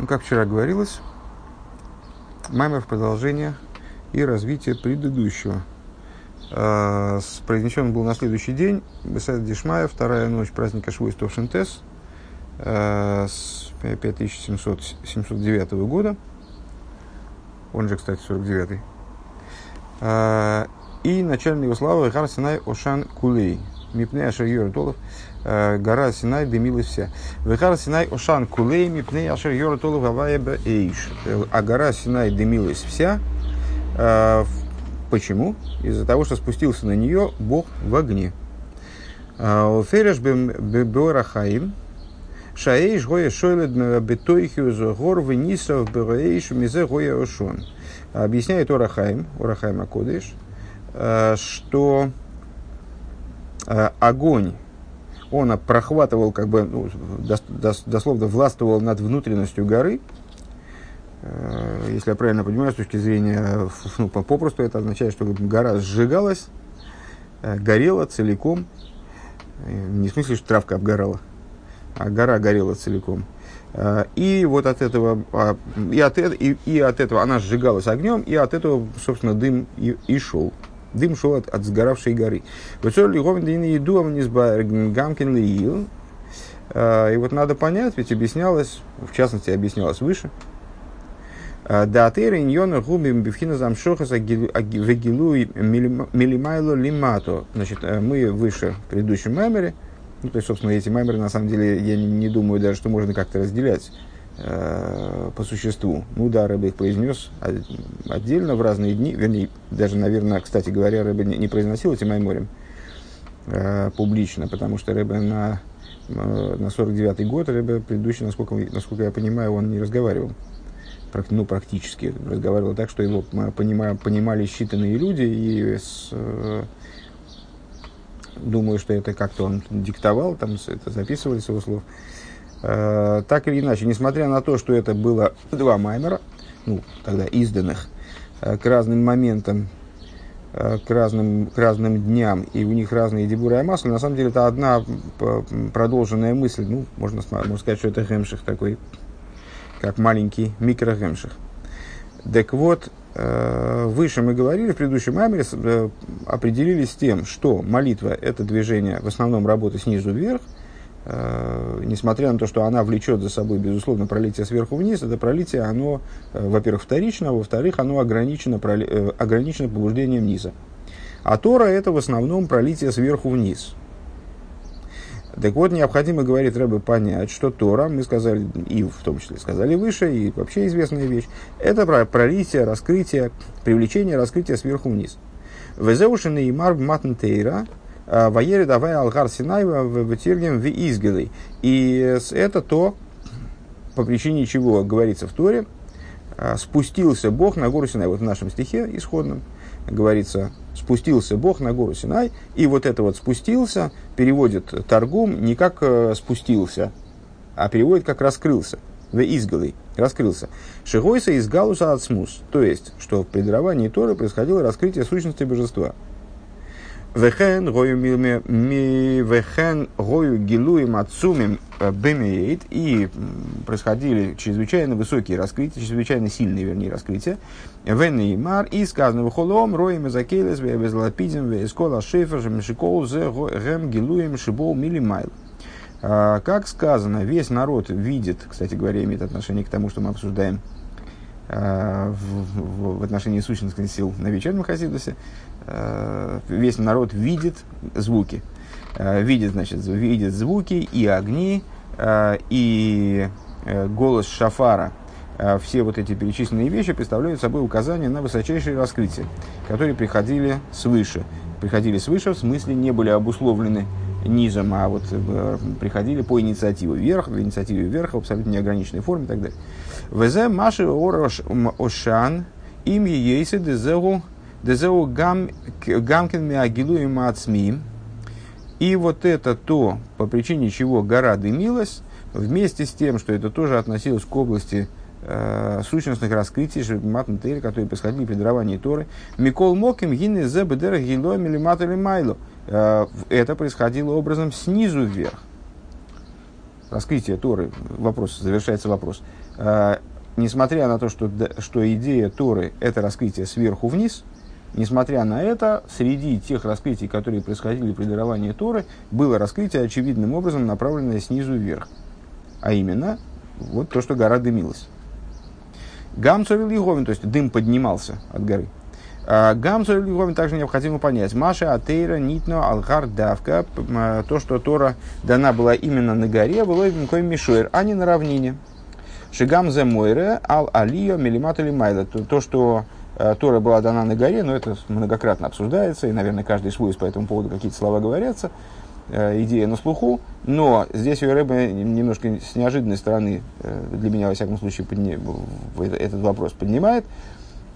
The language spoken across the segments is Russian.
Ну, как вчера говорилось, маймер в продолжение и развитие предыдущего. А, произнесен был на следующий день, Бесед Дишмая, вторая ночь праздника Швуис Товшинтес, а, с 5709 года, он же, кстати, 49-й. А, и начальник его славы Гар Синай Ошан Кулей, Мипней Ашер Йоритолов, гора Синай дымилась вся. Вехар Синай Ошан Кулей, Мипней Ашер Йоритолов Аваеба Эйш. А гора Синай дымилась вся, Почему? Из-за того, что спустился на нее Бог в огне. Фереш беорахаим, шаэйш гоя шойлед бетойхиузу гор венисов бероэйш мизе гоя ошон. Объясняет Орахаим, Орахаим Акодыш, э, что э, огонь, он прохватывал, как бы, ну, дословно властвовал над внутренностью горы, Э, если я правильно понимаю, с точки зрения, ну, попросту это означает, что гора сжигалась, э, горела целиком, э, не в смысле, что травка обгорала, а гора горела целиком. И вот от этого, а, и от, и, и от этого она сжигалась огнем, и от этого, собственно, дым и, и шел. Дым шел от, от сгоравшей горы. И вот надо понять, ведь объяснялось, в частности, объяснялось выше, Даатейра иньона губим бифхина замшохаса вегилуй милимайло лимато. Значит, э, мы выше в предыдущем маймере, ну, то есть, собственно, эти маймеры, на самом деле, я не, не думаю даже, что можно как-то разделять э, по существу. Ну да, Рэбе их произнес отдельно в разные дни, вернее, даже, наверное, кстати говоря, Рэбе не, произносил эти майморем э, публично, потому что Рэбе на, э, на 49-й год, Рэбе предыдущий, насколько, насколько я понимаю, он не разговаривал ну, практически разговаривал так, что его понимали, понимали считанные люди, и с, думаю, что это как-то он диктовал, там это записывали с его слов. Так или иначе, несмотря на то, что это было два маймера, ну, тогда изданных, э, к разным моментам, э, к разным, к разным дням, и у них разные дебуры и масло, на самом деле это одна продолженная мысль, ну, можно, можно сказать, что это Хемших такой как маленький микрогемших. Так вот, э, выше мы говорили в предыдущем маймере, э, определились с тем, что молитва – это движение, в основном работы снизу вверх, э, несмотря на то, что она влечет за собой, безусловно, пролитие сверху вниз, это пролитие, оно, во-первых, вторично, а во-вторых, оно ограничено, ограничено побуждением низа. А Тора – это в основном пролитие сверху вниз – так вот, необходимо, говорит Рэбе, понять, что Тора, мы сказали, и в том числе сказали выше, и вообще известная вещь, это про пролитие, раскрытие, привлечение, раскрытие сверху вниз. Везеушины и марб матнтейра, а, воере давай алгар синайва в тиргем в изгелей. И это то, по причине чего говорится в Торе, а, спустился Бог на гору Синай. Вот в нашем стихе исходном говорится, спустился Бог на гору Синай, и вот это вот спустился переводит торгум не как э, спустился, а переводит как раскрылся. В изголы, раскрылся. Шигойса из галуса ацмус, то есть, что в предаровании Торы происходило раскрытие сущности божества. Вехен гою ми вехен гою гилуем отцумим бемеет и происходили чрезвычайно высокие раскрытия, чрезвычайно сильные, вернее, раскрытия. Вен и мар и сказано вхолом роем закелес ве безлапидим ве эскола шефер мешикол зе гем гилуем шибол милимайл. А, как сказано, весь народ видит, кстати говоря, имеет отношение к тому, что мы обсуждаем а, в, в, в отношении сущностных сил на вечернем Хасидусе, весь народ видит звуки. Э, видит, значит, видит звуки и огни, э, и голос шафара. Все вот эти перечисленные вещи представляют собой указания на высочайшие раскрытия, которые приходили свыше. Приходили свыше, в смысле не были обусловлены низом, а вот приходили по инициативе вверх, в инициативе вверх, в абсолютно неограниченной форме и так далее. Везе маши орош ошан им ейсы дезегу Дезеу гамкин миагилу и мацмим. И вот это то, по причине чего гора дымилась, вместе с тем, что это тоже относилось к области э, сущностных раскрытий матнтейр, которые происходили при даровании Торы. Микол Моким гины зе бедер гило милимат или майло. Э, это происходило образом снизу вверх. раскрытие Торы, вопрос, завершается вопрос. Э, несмотря на то, что, что идея Торы – это раскрытие сверху вниз, несмотря на это, среди тех раскрытий, которые происходили при даровании Торы, было раскрытие очевидным образом направленное снизу вверх. А именно, вот то, что гора дымилась. Гамцовил Еговин, то есть дым поднимался от горы. А, Гамцовил Еговин также необходимо понять. Маша Атейра Нитно Алхар Давка, а, то, что Тора дана была именно на горе, было Кой Мишуэр, а не на равнине. Шигам Мойре Ал Алио Мелимат Майда. То, что Тора была дана на горе, но это многократно обсуждается, и, наверное, каждый свой по этому поводу какие-то слова говорятся. Э, идея на слуху, но здесь у Рэба немножко с неожиданной стороны, э, для меня, во всяком случае, этот вопрос поднимает.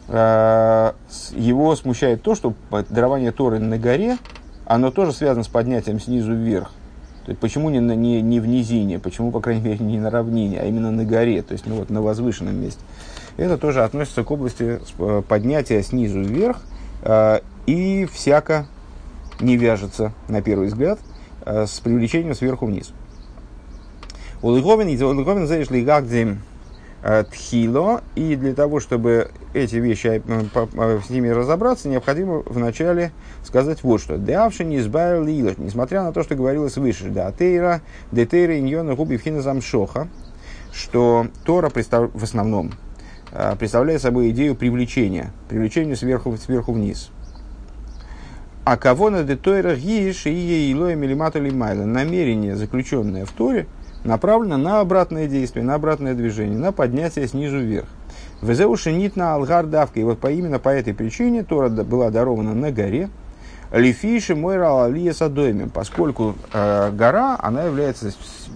Э, его смущает то, что дарование Торы на горе, оно тоже связано с поднятием снизу вверх. То есть, почему не, на, не, не в низине, почему, по крайней мере, не на равнине, а именно на горе, то есть ну, вот, на возвышенном месте. Это тоже относится к области поднятия снизу вверх э, и всяко не вяжется, на первый взгляд, Э, с привлечением сверху вниз. Улыговин заишли гагдим э, тхило, и для того, чтобы эти вещи э, с ними разобраться, необходимо вначале сказать вот что. Деавши не избавил лилах, несмотря на то, что говорилось выше, да, тейра, детейра иньона губи замшоха, что Тора в основном представляет собой идею привлечения, привлечения сверху, сверху вниз. А кого на детойрах гиш и илоя милимата лимайла. Намерение, заключенное в Торе, направлено на обратное действие, на обратное движение, на поднятие снизу вверх. Везеуши нит на алгар давка. И вот по, именно по этой причине Тора была дарована на горе. Лифиши мойра алия садоймем, поскольку э, гора, она является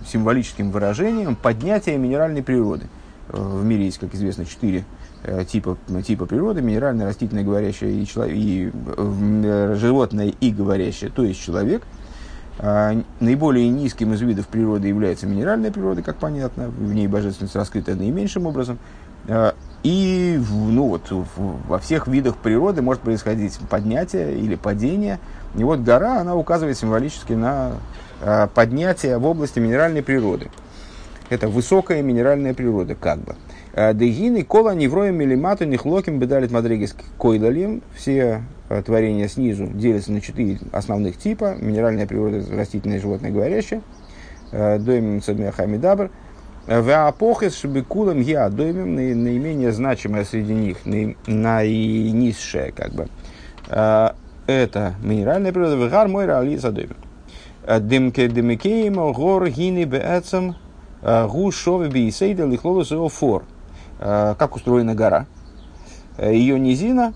символическим выражением поднятия минеральной природы. В мире есть, как известно, четыре Э, типа, типа природы, минеральное, растительное, говорящее и, человек, и э, животное и говорящее, то есть человек. А, наиболее низким из видов природы является минеральная природа, как понятно, в ней божественность раскрыта наименьшим образом. А, и ну, вот, во всех видах природы может происходить поднятие или падение. И вот гора, она указывает символически на а, поднятие в области минеральной природы. Это высокая минеральная природа, как бы. Э, Дегины, кола, невроем, милимату, нехлоким, бедалит мадрегис койдалим. Все э, творения снизу делятся на четыре основных типа. Минеральная природа, растительное, животное, говорящее. Э, Доймим цадмехамидабр. Веапохес шебекулам я доймим, наименее значимое среди них, наинизшее, как бы. Это минеральная природа. Вегар мой рали задоймим. Дымке дымекеем гор гини беэцам гу шове бейсейда лихлолос фор. Э, как устроена гора. Ее низина,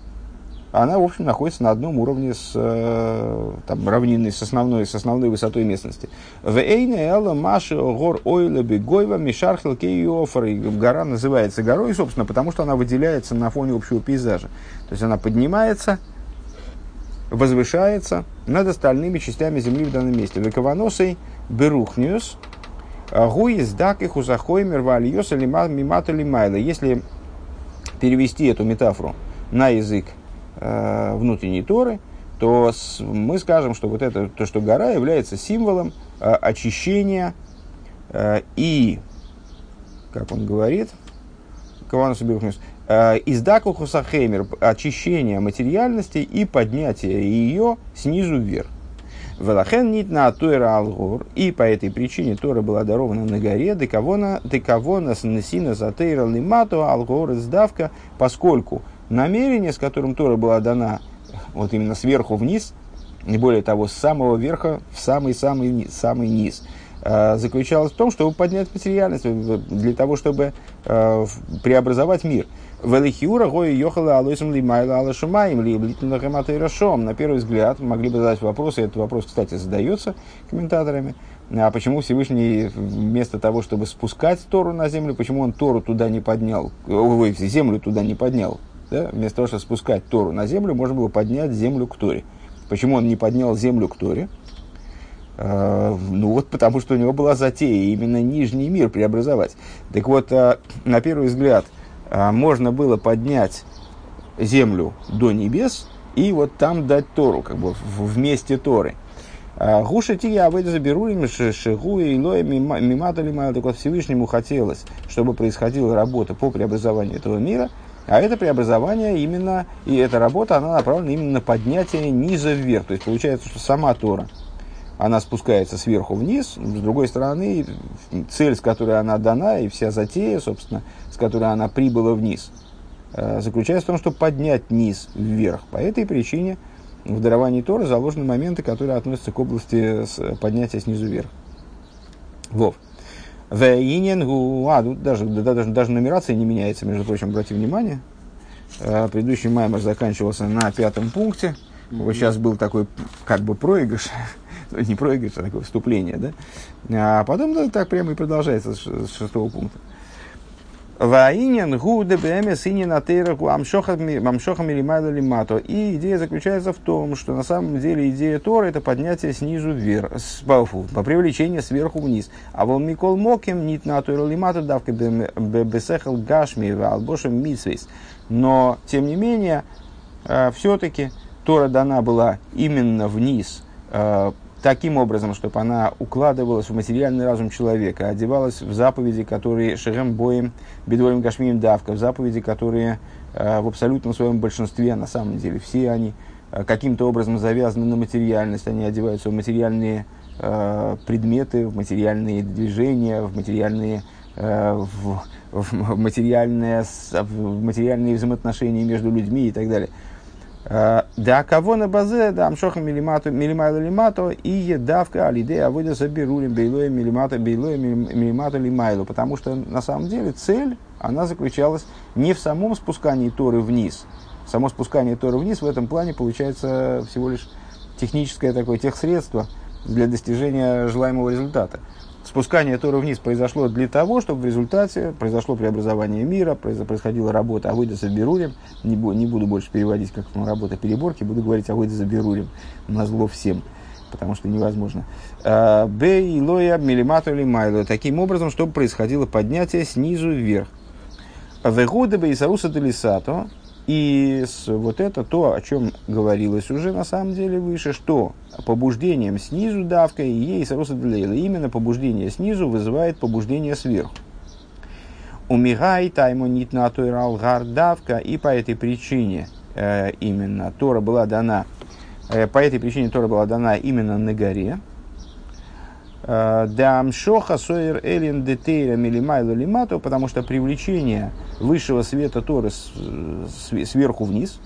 она, в общем, находится на одном уровне с э, там, равниной, с основной, с основной высотой местности. В Эйне Элла Маши Гор Ойла Бегойва Мишархил Гора называется горой, собственно, потому что она выделяется на фоне общего пейзажа. То есть она поднимается, возвышается над остальными частями земли в данном месте. Векованосой Берухниус – Гуис дак и хузахоймер вальос или мимата. Если перевести эту метафору на язык э, внутренней Торы, то с, мы скажем, что вот это, то, что гора является символом э, очищения э, и, как он говорит, Каванус э, издаку хусахеймер, очищения материальности и поднятия ее снизу вверх. Велахен нит на Тойра Алгор, и по этой причине Тора была дарована на горе, декавона, декавона снесина за Тейра Лимато Алгор издавка, поскольку намерение, с которым Тора была дана вот именно сверху вниз, не более того, с самого верха в самый-самый самый низ, э, заключалось в том, чтобы поднять материальность, для того, чтобы э, преобразовать мир – Велихиура гоя йохала алойсом лимайла алашумаем либлитна хамата рашом. На первый взгляд могли бы задать вопрос, и этот вопрос, кстати, задается комментаторами. А почему Всевышний вместо того, чтобы спускать Тору на землю, почему он Тору туда не поднял, ой, землю туда не поднял? Да? Вместо того, чтобы спускать Тору на землю, можно было поднять землю к Торе. Почему он не поднял землю к Торе? Uh, ну вот потому что у него была затея именно нижний мир преобразовать. Так вот, uh, на первый взгляд, а, можно было поднять землю до небес и вот там дать Тору, как бы вместе Торы. Гуша тия авойда заберу шигу и лоя мимата лимайл. Так вот Всевышнему хотелось, чтобы происходила работа по преобразованию этого мира, а это преобразование именно, и эта работа, она направлена именно на поднятие низа вверх. То есть получается, что сама Тора, она спускается сверху вниз, с другой стороны, цель, с которой она дана, и вся затея, собственно, с которой она прибыла вниз, э, заключается в том, чтобы поднять низ вверх. По этой причине в даровании Торы заложены моменты, которые относятся к области поднятия снизу вверх. Вов. А, тут даже, даже, даже нумерация не меняется, между прочим, обрати внимание. Э, предыдущий маймер заканчивался на пятом пункте. Вот сейчас был такой как бы проигрыш, не проигрыш, а такое вступление, да? А потом да, так прямо и продолжается с, шестого пункта. Ваинен гуде бэмес инин атейраху амшохам или лимато. И идея заключается в том, что на самом деле идея Тора это поднятие снизу вверх, по, по привлечение сверху вниз. А вол микол моким нит на Тора лимато давка бесехал гашми албошем митсвейс. Но, тем не менее, э, все-таки Тора дана была именно вниз, э, таким образом, чтобы она укладывалась в материальный разум человека, одевалась в заповеди, которые шерем боем, бедворим гашмием давка, в заповеди, которые э, в абсолютном своем большинстве, на самом деле, все они э, каким-то образом завязаны на материальность, они одеваются в материальные э, предметы, в материальные движения, в материальные, в, в, материальные, в материальные взаимоотношения между людьми и так далее. Э, да кого на базе, да амшоха милимату, милимайло лимато, и едавка алидея авойда заберулим бейлоя милимата, бейлоя милимату лимайло. Потому что на самом деле цель, она заключалась не в самом спускании Торы вниз. Само спускание Торы вниз в этом плане получается всего лишь техническое такое техсредство для достижения желаемого результата спускание Торы вниз произошло для того, чтобы в результате произошло преобразование мира, происходила работа Авойда за Берурим. Не, не буду больше переводить как работа переборки, буду говорить Авойда за Берурим. На зло всем, потому что невозможно. А, Б и Лоя Милимату или Майло. Таким образом, чтобы происходило поднятие снизу вверх. Вегуда Бейсауса Делисато и вот это то, о чем говорилось уже на самом деле выше, что побуждением снизу давкой и ей саруса Именно побуждение снизу вызывает побуждение сверху. Умигай тайму нит на давка, и по этой причине э, именно Тора была дана, э, по этой причине Тора была дана именно на горе, Дамшоха соир элин детейра милимайло лимату, потому что привлечение высшего света Торы сверху вниз,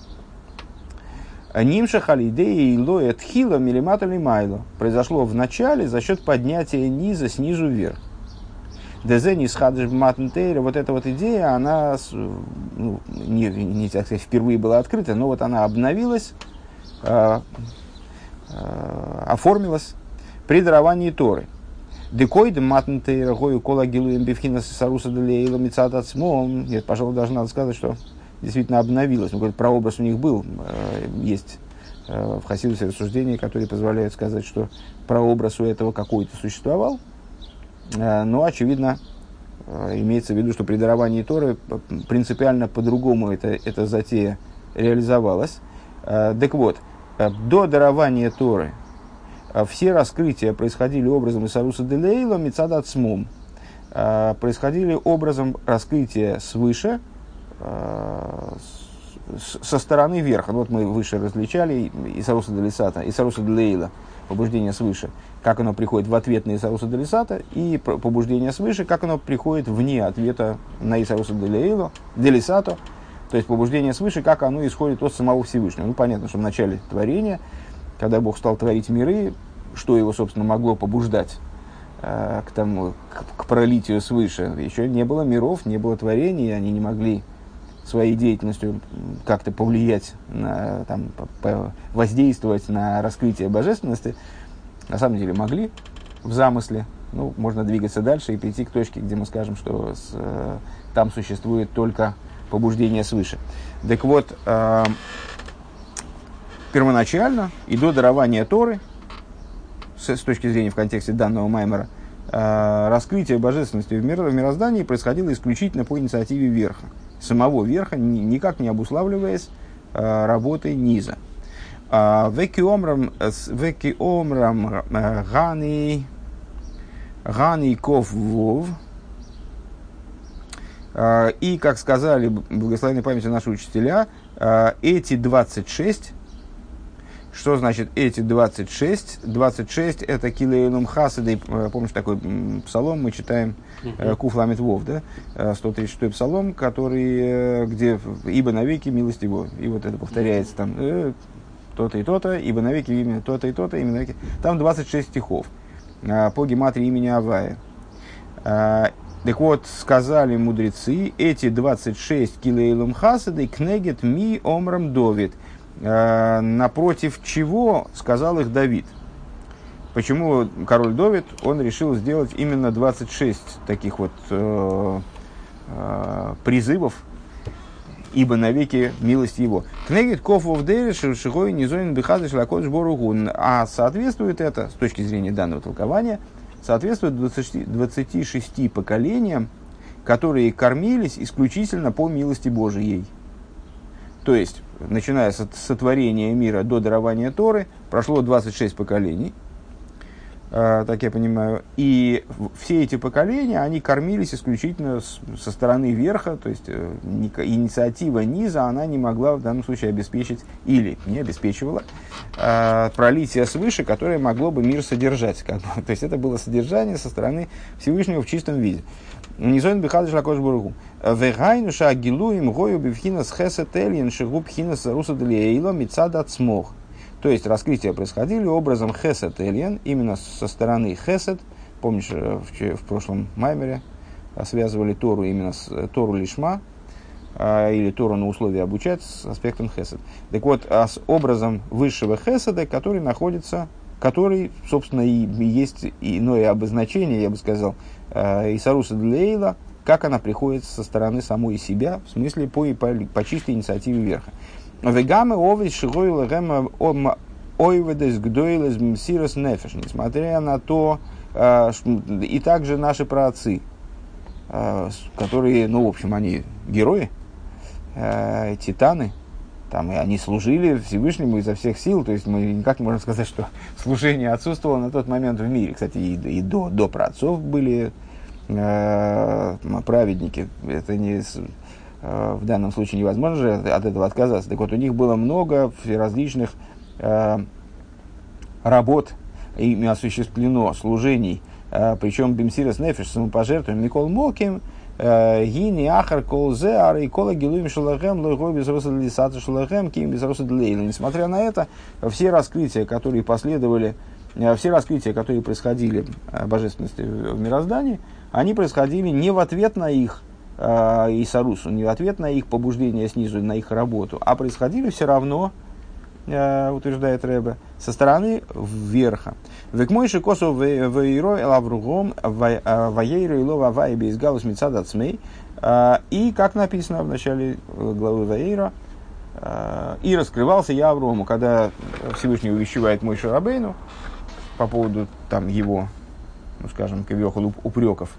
Нимша халидеи и лоя тхила милимата лимайло. Произошло в начале за счет поднятия низа снизу вверх. Дезени схадыш матнтейра, вот эта вот идея, она ну, не, не так сказать, впервые была открыта, но вот она обновилась, э, э, оформилась при даровании Торы. Декойд матнты рогою кола гилуем бифхина саруса делейла мецат ацмом. Нет, пожалуй, даже надо сказать, что действительно обновилось. Ну, про образ у них был. Э, есть э, в Хасидусе рассуждения, которые позволяют сказать, что прообраз у этого какой-то существовал. Э, но, очевидно, имеется в виду, что при даровании Торы принципиально по-другому это, эта затея реализовалась. Так вот, до дарования Торы все раскрытия происходили образом Исаруса Делейла, Мецадат Смум. А, происходили образом раскрытия свыше, а, со стороны верха. Ну, вот мы выше различали Исаруса Делисата, Исаруса Делейла, побуждение свыше, как оно приходит в ответ на Исаруса Делисата, и побуждение свыше, как оно приходит вне ответа на Исаруса Делейла, Делисато, то есть побуждение свыше, как оно исходит от самого Всевышнего. Ну, понятно, что в начале творения когда Бог стал творить миры, что его, собственно, могло побуждать э, к тому, к, к пролитию свыше. Еще не было миров, не было творений, они не могли своей деятельностью как-то повлиять, на, там, по, по, воздействовать на раскрытие божественности. На самом деле могли в замысле. Ну, можно двигаться дальше и прийти к точке, где мы скажем, что с, э, там существует только побуждение свыше. Так вот, э, первоначально и до дарования Торы, с, с точки зрения в контексте данного Маймера, э, раскрытие божественности в, мир, в мироздании происходило исключительно по инициативе верха. Самого верха, ни, никак не обуславливаясь э, работой низа. Веки омрам, веки омрам гани, гани ков вов. И, как сказали благословенной памяти наши учителя, эти 26 что значит эти 26? 26 это килейлум хасады. Э, помнишь такой псалом мы читаем uh Куфламит Вов, да? 136 э, псалом, который, где ибо навеки милость его. И вот это повторяется там то-то и то-то, ибо навеки именно то-то и то-то, именно навеки. Там 26 стихов по гематрии имени Авая. Так вот, сказали мудрецы, эти 26 килейлум хасады кнегет ми омрам довид – Э, напротив чего сказал их Давид. Почему король Давид, он решил сделать именно 26 таких вот э, э, призывов, ибо навеки милость его. Кнегит кофов дереш шигой низоин бихады шлакот жборугун. А соответствует это, с точки зрения данного толкования, соответствует 20, 26 поколениям, которые кормились исключительно по милости Божией. То есть, начиная с сотворения мира до дарования Торы, прошло 26 поколений, э, так я понимаю, и все эти поколения, они кормились исключительно со стороны верха, то есть э, инициатива низа, она не могла в данном случае обеспечить, или не обеспечивала, э, пролитие свыше, которое могло бы мир содержать. Как бы. То есть это было содержание со стороны Всевышнего в чистом виде. Низоин бихадыш лакош бургу. Вегайну ша гилуем гою бифхинас хесет эльен шигу пхинас руса делиэйло мицад ацмох. То есть раскрытия происходили образом хесет эльен, именно со стороны хесет. Помнишь, э, в, в прошлом маймере связывали Тору именно с э, Тору лишма, а, или Тору на условия обучать с аспектом хесед. Так вот, а с образом высшего хеседа, который находится, который, собственно, и есть иное обозначение, я бы сказал, э, Исаруса Длейла – как она приходит со стороны самой себя, в смысле по, по, по чистой инициативе верха. Вегамы овец шигой лагема ойведес гдойлес мсирос нефеш. Несмотря на то, э, и также наши праотцы, э, которые, ну, в общем, они герои, э, титаны, там, и они служили Всевышнему изо всех сил, то есть мы никак не можем сказать, что служение отсутствовало на тот момент в мире. Кстати, и, и до, до праотцов были э, праведники. Это не, э, в данном случае невозможно же от этого отказаться. Так вот, у них было много различных э, работ, ими осуществлено служений, э, причем Бимсирас Нефиш, самопожертвование, Микол Моким, э, Гини, Ахар, Колзе, Ара и Кола, Гилуим, Шалахем, Лойгой, Безроса Лисата, Шалахем, Ким, Безроса Длейла. Несмотря на это, все раскрытия, которые последовали, э, все раскрытия, которые происходили божественности в мироздании, они происходили не в ответ на их э, Исарусу, не в ответ на их побуждение снизу, на их работу, а происходили все равно, э, утверждает Рэбе, со стороны верха. Век мой шикосу вейро лавругом ваейро и лова вайбе из галус мецадацмей. Э, и, как написано в начале э, главы Ваейра, э, и раскрывался я Аврому, когда Всевышний увещевает мой Шарабейну по поводу там, его ну, скажем, кавиохал упреков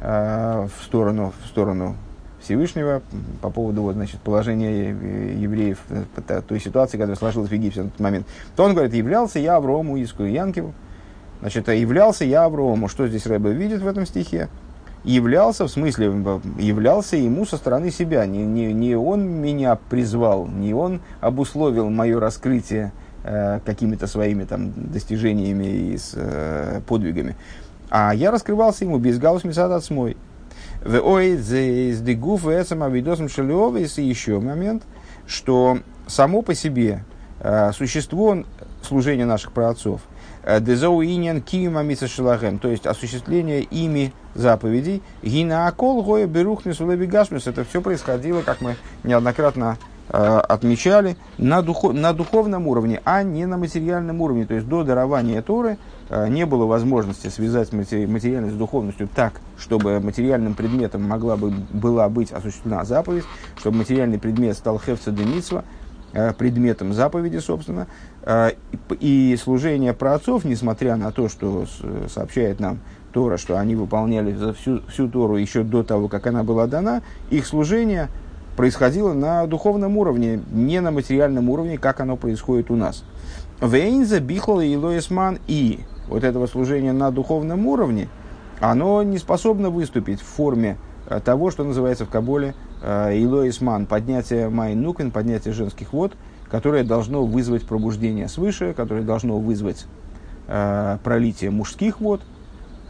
э, в сторону, в сторону Всевышнего по поводу вот, значит, положения евреев, э, той ситуации, которая сложилась в Египте на тот момент, то он говорит, являлся я Аврому, Иску и Янкиву. Значит, являлся я Аврому. Что здесь Рэбе видит в этом стихе? Являлся, в смысле, являлся ему со стороны себя. Не, не, не он меня призвал, не он обусловил мое раскрытие Э, какими-то своими там достижениями и с э, подвигами. А я раскрывался ему без галус мисадат смой. В ой из дегуф эсам авидосом шелеовис и еще момент, что само по себе э, существо служения наших праотцов э, дезоу иньян кима шелагем, то есть осуществление ими заповедей, гина акол гоя берухнес это все происходило, как мы неоднократно отмечали на, духов, на духовном уровне, а не на материальном уровне. То есть до дарования Торы э, не было возможности связать матери, материальность с духовностью так, чтобы материальным предметом могла бы, была быть осуществлена заповедь, чтобы материальный предмет стал хевца демитсва, э, предметом заповеди, собственно. И служение праотцов, несмотря на то, что сообщает нам Тора, что они выполняли всю, всю Тору еще до того, как она была дана, их служение – происходило на духовном уровне, не на материальном уровне, как оно происходит у нас. Вейнза, Бихлал и Лоисман и вот этого служения на духовном уровне, оно не способно выступить в форме э, того, что называется в Каболе э, Илоисман, поднятие Майнукин, поднятие женских вод, которое должно вызвать пробуждение свыше, которое должно вызвать э, пролитие мужских вод.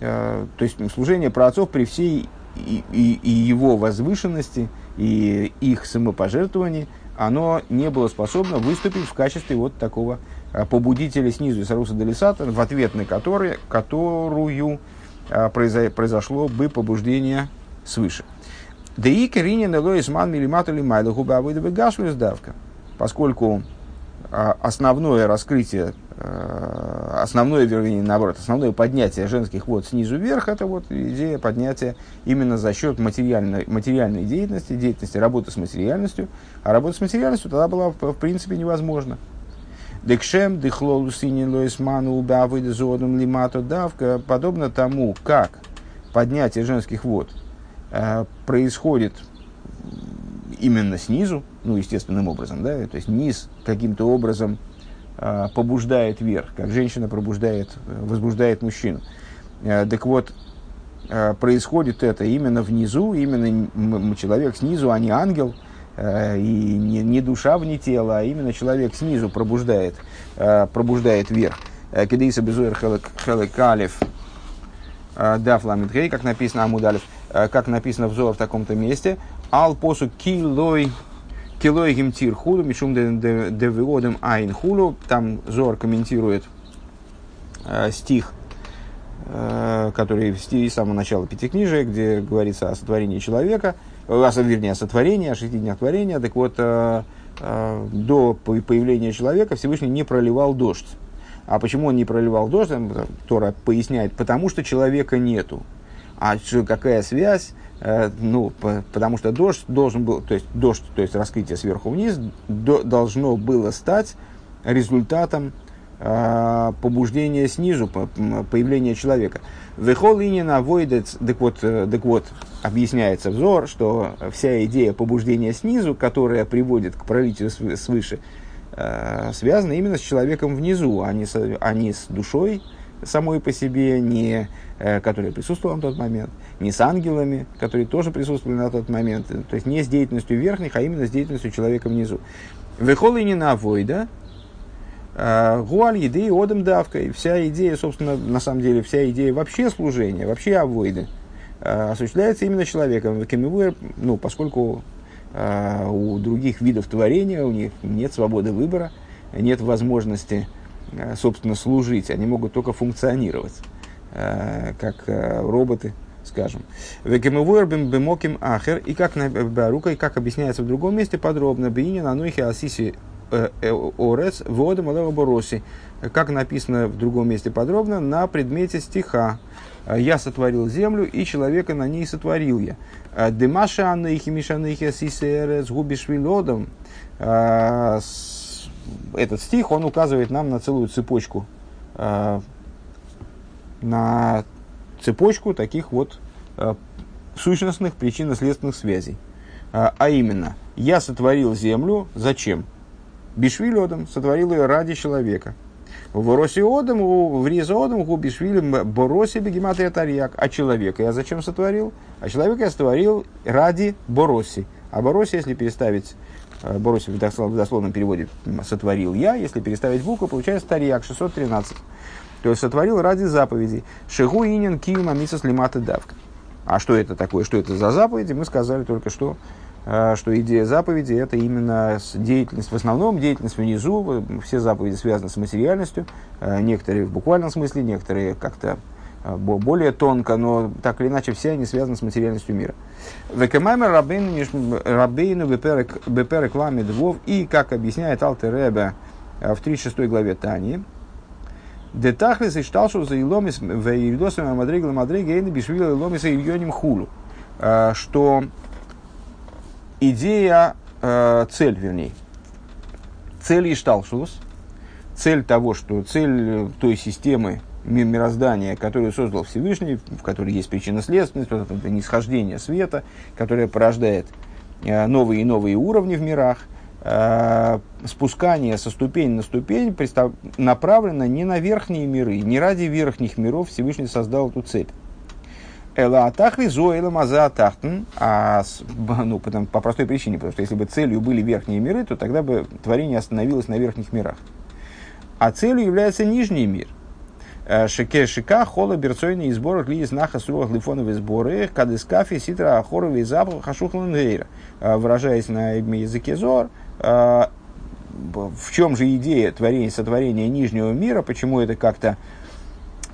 Э, то есть служение праотцов при всей и, и, и его возвышенности, и их самопожертвовании, оно не было способно выступить в качестве вот такого э, побудителя снизу Исаруса Делисата, в ответ на который, которую э, произошло бы побуждение свыше. Да и Каринин Элоисман Милимату Лимайла Губавыдовы Гашвис давка. Поскольку а, основное раскрытие, а, основное, вернее, наоборот, основное поднятие женских вод снизу вверх, это вот идея поднятия именно за счет материальной, материальной деятельности, деятельности работы с материальностью. А работа с материальностью тогда была, в принципе, невозможна. Декшем, дыхлолу синин лоисману убавы зодом лимато давка, подобно тому, как поднятие женских вод – Э, происходит именно снизу, ну, естественным образом, да, то есть низ каким-то образом побуждает вверх, как женщина пробуждает, возбуждает мужчину. Э, так вот, э, происходит это именно внизу, именно человек снизу, а не ангел, э, и не, не душа вне тела, а именно человек снизу пробуждает, э, пробуждает вверх. Э, Кедиса безуэр хелек алиф даф ламидгей, как написано Амудалев. Э, как написано взор в таком-то месте, ал посу килой килой гимтир худу, мишум девиодем айн хулу, там Зор комментирует э, стих, э, который стиле самого начала Пятикнижия, где говорится о сотворении человека, э, о, вернее, о сотворении, о шести днях творения, так вот, э, э, до появления человека Всевышний не проливал дождь. А почему он не проливал дождь, Тора поясняет, потому что человека нету. А какая связь? Э, ну, по, потому что дождь должен был, то есть дождь, то есть раскрытие сверху вниз, до, должно было стать результатом э, побуждения снизу, по, появления человека. Вехол и наводит, так вот, э, так вот, объясняется взор, что вся идея побуждения снизу, которая приводит к пролитию свыше, э, связана именно с человеком внизу, а не с, а не с душой, самой по себе, не, э, которая присутствовала на тот момент, не с ангелами, которые тоже присутствовали на тот момент, то есть не с деятельностью верхних, а именно с деятельностью человека внизу. Вехолы не на войда, э, гуаль еды и одам давка. И вся идея, собственно, на самом деле, вся идея вообще служения, вообще авойды, э, осуществляется именно человеком. Ну, поскольку у других видов творения у них нет свободы выбора, нет возможности Э, собственно, служить, они могут только функционировать, э, как э, роботы, скажем. Векемевуэрбим бемоким ахер, и как на барука, и как объясняется в другом месте подробно, бейни на нухе асиси орес водом бороси, как написано в другом месте подробно, на предмете стиха. Я сотворил землю, и человека на ней сотворил я. Демаша аннахи мишанахи асиси эрес губишь вилодом этот стих, он указывает нам на целую цепочку, э, на цепочку таких вот э, сущностных причинно-следственных связей. Э, а именно, я сотворил землю, зачем? Бишвилодом сотворил ее ради человека. В Росиодом, в Ризодом, в Бишвилем, Боросе, Бегематрия Тарьяк. А человека я зачем сотворил? А человека я сотворил ради Бороси. А Бороси, если переставить Э, Борусев в дословном переводе «сотворил я», если переставить букву, получается «Тарьяк» 613. То есть сотворил ради заповедей. Шигу инин кима мисас лимата давка. А что это такое, что это за заповеди, мы сказали только что, э, что идея заповеди это именно деятельность, в основном деятельность внизу, все заповеди связаны с материальностью, э, некоторые в буквальном смысле, некоторые как-то более тонко, но так или иначе все они связаны с материальностью мира. Векемаймер Рабейну Беперек Ламид Вов, и, как объясняет Алтер Ребе в 36 главе Тани, Детахлис и шталшу за иломис в иридосами мадригла мадрига и бишвила иломис и ильоним хулу. Что идея, цель, вернее, цель Ишталшус, цель того, что цель той системы, мироздания, которое создал Всевышний, в которой есть причина следственность, вот это нисхождение света, которое порождает новые и новые уровни в мирах, спускание со ступени на ступень направлено не на верхние миры, не ради верхних миров Всевышний создал эту цепь. Эла атахли маза атахтен, а ну, потому, по простой причине, потому что если бы целью были верхние миры, то тогда бы творение остановилось на верхних мирах. А целью является нижний мир. Э, шеке шика хола берцойный сбор ли из наха сруах лифоновые сборы кадыскафи ситра ахоровый запах хашухландейра. Э, выражаясь на языке зор, э, в чем же идея творения, сотворения нижнего мира, почему это как-то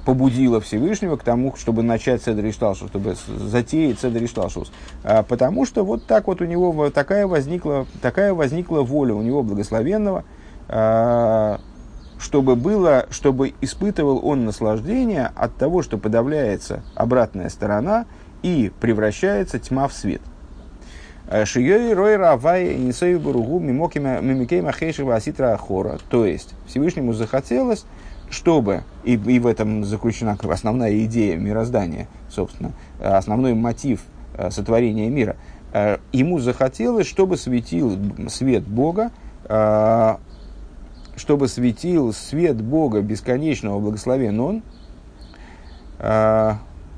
побудило Всевышнего к тому, чтобы начать Седри Шталшус, чтобы затеять Седри Шталшус. А, потому что вот так вот у него такая возникла, такая возникла воля у него благословенного, а, чтобы было, чтобы испытывал он наслаждение от того, что подавляется обратная сторона и превращается тьма в свет. Шиёй рой равай инсой буругу мимикейма хейшева аситра ахора. То есть Всевышнему захотелось чтобы, и, и в этом заключена основная идея мироздания, собственно, основной мотив э, сотворения мира, э, ему захотелось, чтобы светил свет Бога, э, чтобы светил свет Бога бесконечного благословен Он,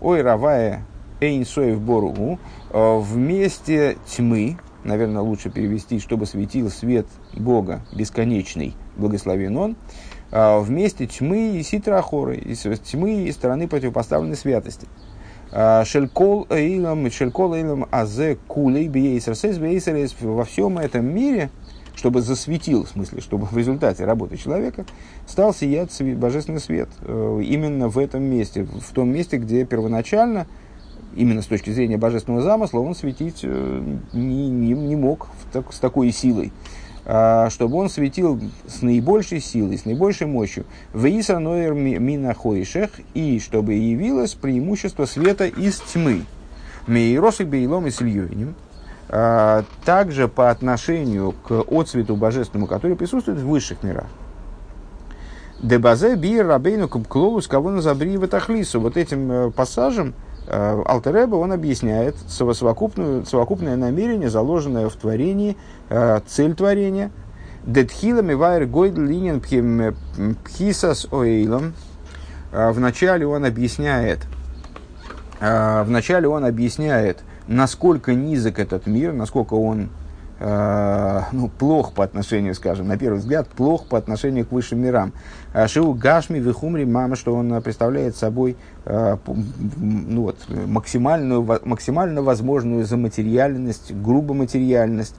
ой, равая эйнсоев боругу, вместе тьмы, наверное, лучше перевести, чтобы светил свет Бога бесконечный, благословен Он, а, вместе тьмы и ситрахоры, тьмы и стороны противопоставленной святости. А, шелькол эйлам, шелькол эйлам азе кулей бейсерсес бейсерес во всем этом мире, чтобы засветил, в смысле, чтобы в результате работы человека стал сиять божественный свет. Э, именно в этом месте, в том месте, где первоначально, именно с точки зрения божественного замысла, он светить э, не, не, не мог так, с такой силой. А, чтобы он светил с наибольшей силой, с наибольшей мощью. Вейса ноер мина хоишех, и чтобы явилось преимущество света из тьмы. Мейросы бейлом и сильёйним. А, также по отношению к отцвету божественному, который присутствует в высших мирах. Дебазе бир рабейну кубклолус кого на забри в Вот этим э, пассажем Алтереба он объясняет совокупную, совокупное намерение, заложенное в творении, э, цель творения. Детхилами вайр гойд линин пхисас оэйлом. Э, вначале он объясняет, вначале он объясняет, насколько низок этот мир, насколько он э, ну, плох по отношению, скажем, на первый взгляд, плох по отношению к высшим мирам. А Шиу Гашми Вихумри Мама, что он представляет собой э, ну, вот, максимальную, максимально возможную заматериальность, грубоматериальность,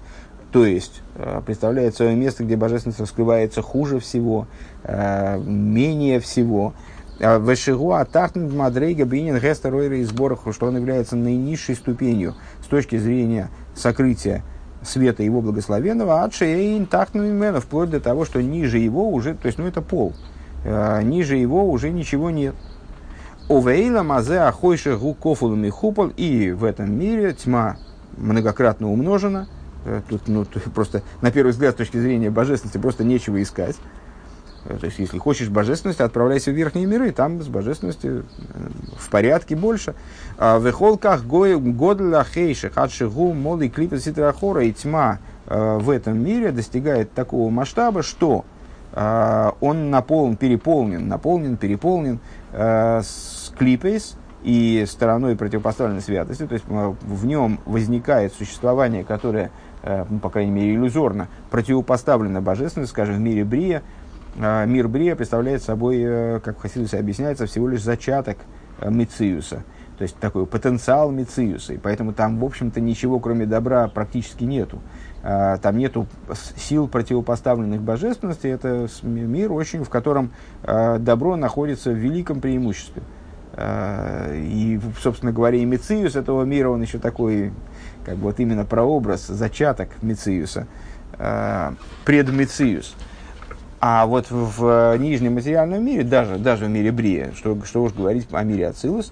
то есть э, представляет свое место, где божественность раскрывается хуже всего, э, менее всего. Вешигу атахн мадрейга бинин гестер и что он является наинизшей ступенью с точки зрения сокрытия света его благословенного, от шеин тахнумимена, вплоть до того, что ниже его уже, то есть, ну, это пол, э, ниже его уже ничего нет. Овейла мазе ахойше гукофулами хупол, и в этом мире тьма многократно умножена, э, тут, ну, просто, на первый взгляд, с точки зрения божественности, просто нечего искать. Э, то есть, если хочешь божественности, отправляйся в верхние миры, там с божественностью э, в порядке больше. А в холках годля хейши хадшигу моды клипа ситрахора и тьма э, в этом мире достигает такого масштаба, что он наполнен, переполнен, наполнен, переполнен с клипейс и стороной противопоставленной святости, то есть в нем возникает существование, которое, ну, по крайней мере, иллюзорно противопоставлено божественности, скажем, в мире Брия, мир Брия представляет собой, э, как в Хасидусе объясняется, всего лишь зачаток э, Мециуса. То есть такой потенциал Мециуса. И поэтому там, в общем-то, ничего кроме добра практически нету. А, там нету сил противопоставленных божественности. Это мир, очень, в котором а, добро находится в великом преимуществе. И, собственно говоря, и Мециус этого мира, он еще такой, как бы вот именно прообраз, зачаток Мециуса, предмециус. А вот в, в нижнем материальном мире, даже, даже в мире Брия, что, что уж говорить о мире Ацилус,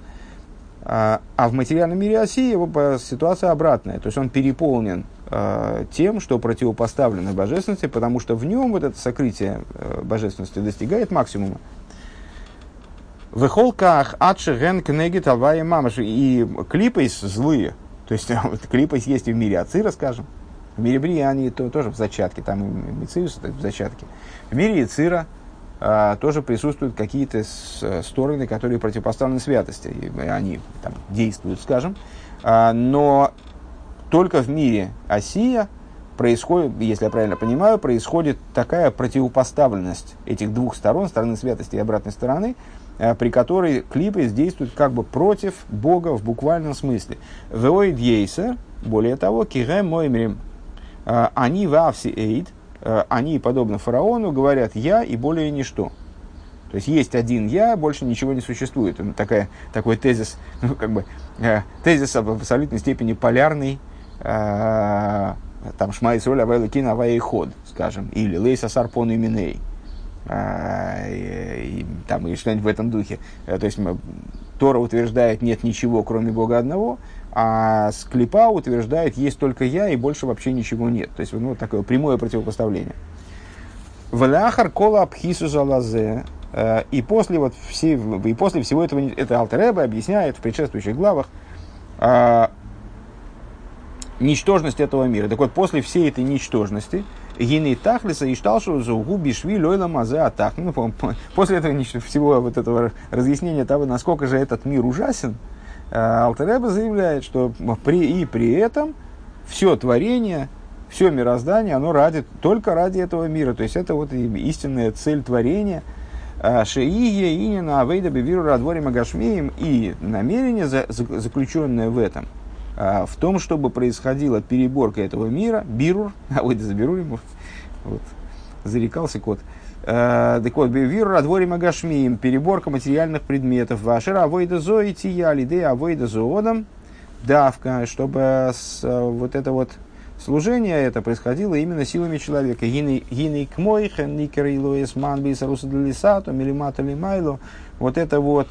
а, а в материальном мире Оси его ситуация обратная. То есть он переполнен а, тем, что противопоставлено божественности, потому что в нем вот это сокрытие божественности достигает максимума. В холках адши ген кнегит авая мамаш. И клипы злые, То есть вот, клипа есть и в мире Ацира, скажем. В мире Брия они то, тоже в зачатке, там и Мициус в зачатке. В мире Яцира а, тоже присутствуют какие-то стороны, которые противопоставлены святости. И они там действуют, скажем. А, но только в мире Осия происходит, если я правильно понимаю, происходит такая противопоставленность этих двух сторон, стороны святости и обратной стороны, а, при которой клипы действуют как бы против Бога в буквальном смысле. Веоид более того, кире моймрим, а, они вавси эйд, а, они, подобно фараону, говорят «я» и более ничто. То есть есть один я, больше ничего не существует. Это такая, такой тезис, ну, как бы, э, тезис в абсолютной степени полярный, э, там Шма Исроль Авайла Ход, скажем, или Лейса Сарпон и Миней, э, там, и что-нибудь в этом духе. Э, то есть Тора утверждает, нет ничего, кроме Бога одного, а склепа утверждает, есть только я, и больше вообще ничего нет. То есть, ну, такое прямое противопоставление. Валяхар кола абхису залазе. Э, и после, вот все, и после всего этого, это Алтереба объясняет в предшествующих главах, а, ничтожность этого мира. Так вот, после всей этой ничтожности, Гины Тахлиса и Шталшу Зугу Бишви Лойла Мазе Атах. Ну, после этого всего вот этого разъяснения того, насколько же этот мир ужасен, Э, Алтереба заявляет, что при, и при этом все творение, все мироздание, оно ради, только ради этого мира. То есть это вот истинная цель творения. Э, Шеие, Инина, Авейда, Бевиру, Радвори, Магашмеем. И намерение, заключенное в этом, э, в том, чтобы происходила переборка этого мира, бирур, а да заберу ему, вот, зарекался кот, так вот, вир радворим агашмием, переборка материальных предметов. Вашера авойда зои тия лиды авойда зоодом давка, чтобы с, э, вот это вот служение это происходило именно силами человека. Гиней к мойхен, никер илоес ман бисаруса делисато, милимата лимайло. Вот это вот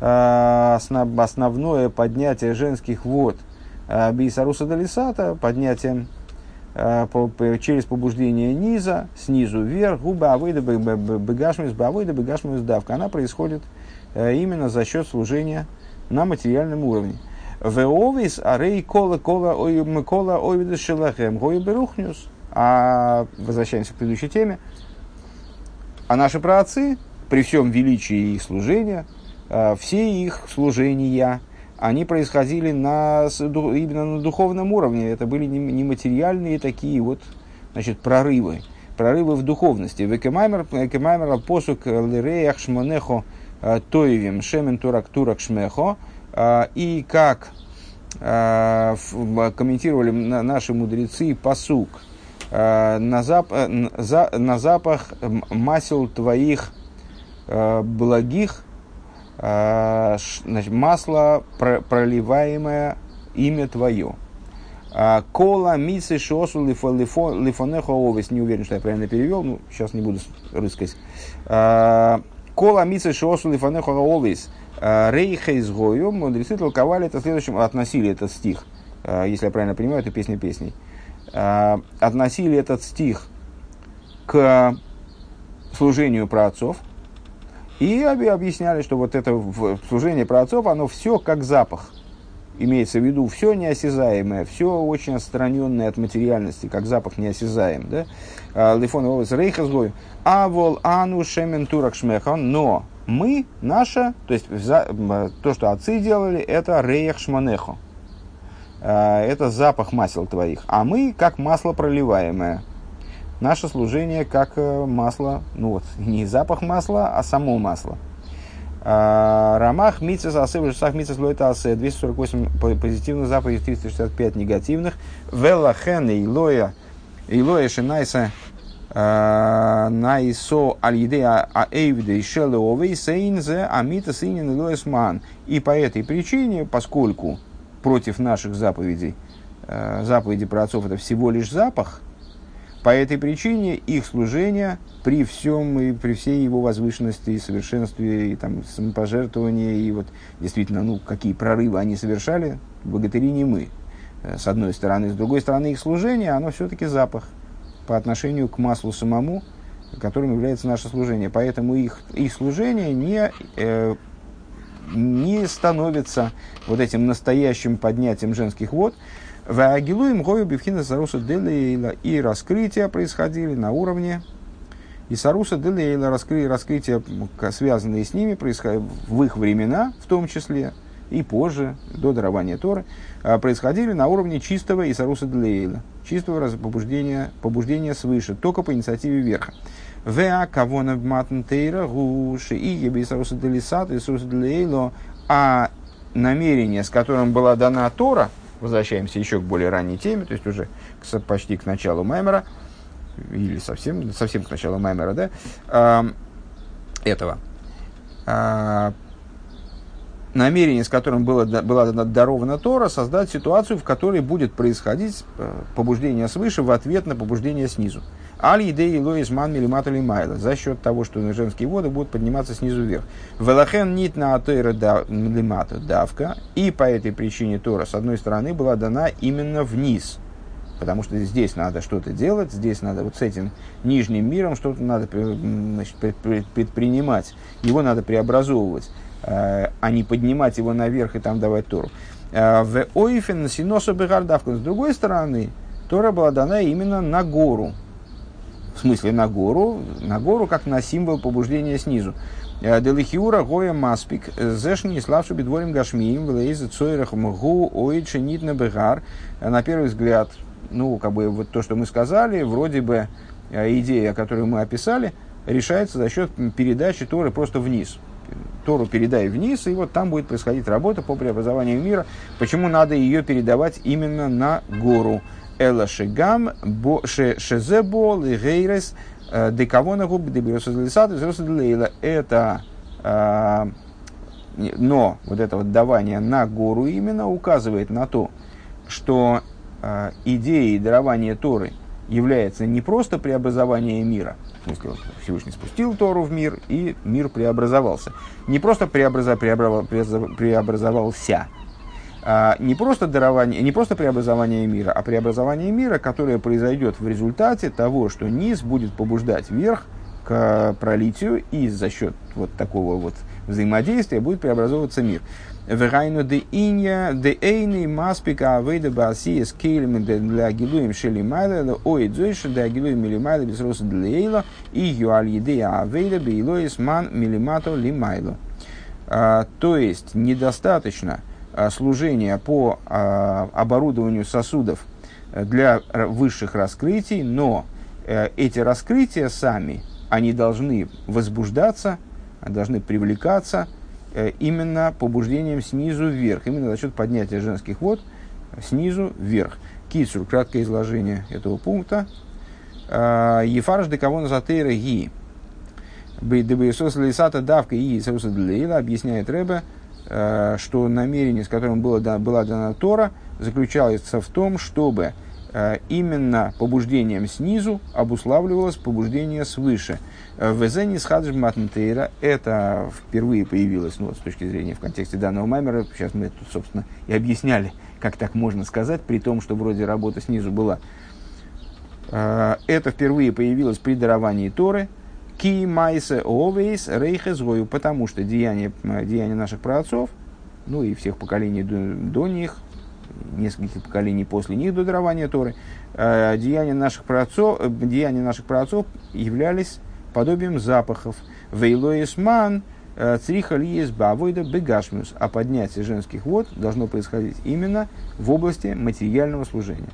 э, основное поднятие женских вод бисаруса делисата, поднятием Э, через побуждение низа, снизу вверх, губа авойда бегашмис, бавойда бегашмис. Она происходит э, именно за счет служения на материальном уровне. Веовис арей кола кола кола ойвида шелахем гой берухнюс. А возвращаемся к предыдущей теме. А наши праотцы, при всем величии их служения, э, все их служения – они происходили на, именно на духовном уровне. Это были нематериальные такие вот значит, прорывы. Прорывы в духовности. Векемаймер посук лиреях шмонехо э, тоевим шемен турак турак шмехо. Э, и как э, комментировали наши мудрецы посук на, зап, на запах масел твоих благих значит, масло, проливаемое имя твое. А, кола мисы шосу лифонехо овес. Не уверен, что я правильно перевел, ну, сейчас не буду рыскать. А, Кола мисы шосу лифонехо овес. Рейха изгою. Мудрецы толковали это следующим, относили этот стих, если я правильно понимаю, это песня песней. Относили этот стих к служению праотцов, и объясняли, что вот это служение праотцов, оно все как запах. Имеется в виду все неосязаемое, все очень отстраненное от материальности, как запах неосязаем. Да? А, Лифон Овес Рейхазгой. Авол Ану Шемен Турак Шмехан. Но мы, наша, то есть то, что отцы делали, это Рейх Шманехо. А, это запах масел твоих. А мы, как масло проливаемое наше служение как э, масло, ну вот, не запах масла, а само масло. А, Рамах Мицес Асе, Шах Мицес Лойта Асе, 248 позитивных заповедей, 365 негативных. Велахен и Лоя, и Лоя Шинайса а, Найсо Альидея Аэйвде и Шелеовей Сейнзе Амита Синин Лоесман. И по этой причине, поскольку против наших заповедей, заповеди про отцов это всего лишь запах, по этой причине их служение при всем и при всей его возвышенности и совершенстве, и там, самопожертвования, и вот действительно, ну, какие прорывы они совершали, богатыри не мы, э, с одной стороны. С другой стороны, их служение, оно все-таки запах по отношению к маслу самому, которым является наше служение. Поэтому их, их служение не, э, не становится вот этим настоящим поднятием женских вод. В Агилуем Гою Бивхина Саруса Делейла и раскрытия происходили на уровне и Саруса Делейла, раскры, раскрытия, связанные с ними, происходили в их времена, в том числе, и позже, до дарования Торы, а, происходили на уровне чистого Исаруса Делейла, чистого побуждения, побуждения свыше, только по инициативе верха. Веа кавона матнтейра гуши и ебисаруса делисат Исаруса Делейло, а намерение, с которым была дана Тора, возвращаемся еще к более ранней теме, то есть уже к, почти к началу Маймера, или совсем, совсем к началу Маймера, да, э, этого. Э, намерение, с которым было, была дарована Тора, создать ситуацию, в которой будет происходить э, побуждение свыше в ответ на побуждение снизу. Али идеи лоис ман милимата майла. За счет того, что женские воды будут подниматься снизу вверх. Велахен нит на атейра милимата давка. И по этой причине Тора, с одной стороны, была дана именно вниз. Потому что здесь надо что-то делать, здесь надо вот с этим нижним миром что-то надо значит, предпринимать, его надо преобразовывать. Э, а не поднимать его наверх и там давать Тору. Э, в Ойфен Синосу Бегардавку. С другой стороны, Тора была дана именно на гору. В смысле на гору, на гору как на символ побуждения снизу. Э, Делихиура гоя маспик, зешни славшу бедворим гашмиим, влейзе цойрах мгу ойче нитна бегар. На первый взгляд, ну, как бы вот то, что мы сказали, вроде бы идея, которую мы описали, решается за счет передачи Торы просто вниз. Тору передай вниз, и вот там будет происходить работа по преобразованию мира. Почему надо ее передавать именно на гору? Эла шегам шезебол и гейрес э, декавона губ Это э, но вот это вот давание на гору именно указывает на то, что э, идеей дарования Торы является не просто преобразование мира, в смысле, вот Всевышний спустил Тору в мир, и мир преобразовался. Не просто преобраза, преобразовал, преобразовался, не просто дарование, не просто преобразование мира, а преобразование мира, которое произойдет в результате того, что низ будет побуждать вверх к пролитию, и за счет вот такого вот взаимодействия будет преобразовываться мир. Вегайну де инья, де эйни маспика авейда бааси с кейлем для гилуем шели майла, ой дзойши для гилуем милимайла без роса для эйла, и юаль едея авейда бейлоис ман милимато лимайло. А, то есть, недостаточно а, служения по а, оборудованию сосудов для высших раскрытий, но э, эти раскрытия сами, они должны возбуждаться, должны привлекаться – Э, именно побуждением снизу вверх, именно за счет поднятия женских вод снизу вверх. Кицур, краткое изложение этого пункта. А, Ефарш декавона затейра ги. Бейдебейсос лисата давка и Длейла объясняет Рэбе, э, что намерение, с которым было, была дана Тора, заключается в том, чтобы э, именно побуждением снизу обуславливалось побуждение свыше – в Эзене с Матнтейра это впервые появилось, ну, с точки зрения в контексте данного маймера, сейчас мы тут, собственно, и объясняли, как так можно сказать, при том, что вроде работа снизу была. Это впервые появилось при даровании Торы, Ки майсе овейс рейхезгою, потому что деяния, деяния наших праотцов, ну и всех поколений до, до них, нескольких поколений после них до дарования Торы, а, деяния наших праотцов, деяния наших праотцов являлись подобием запахов. Вейлоисман э, цриха лиес бавойда бегашмус. А поднятие женских вод должно происходить именно в области материального служения.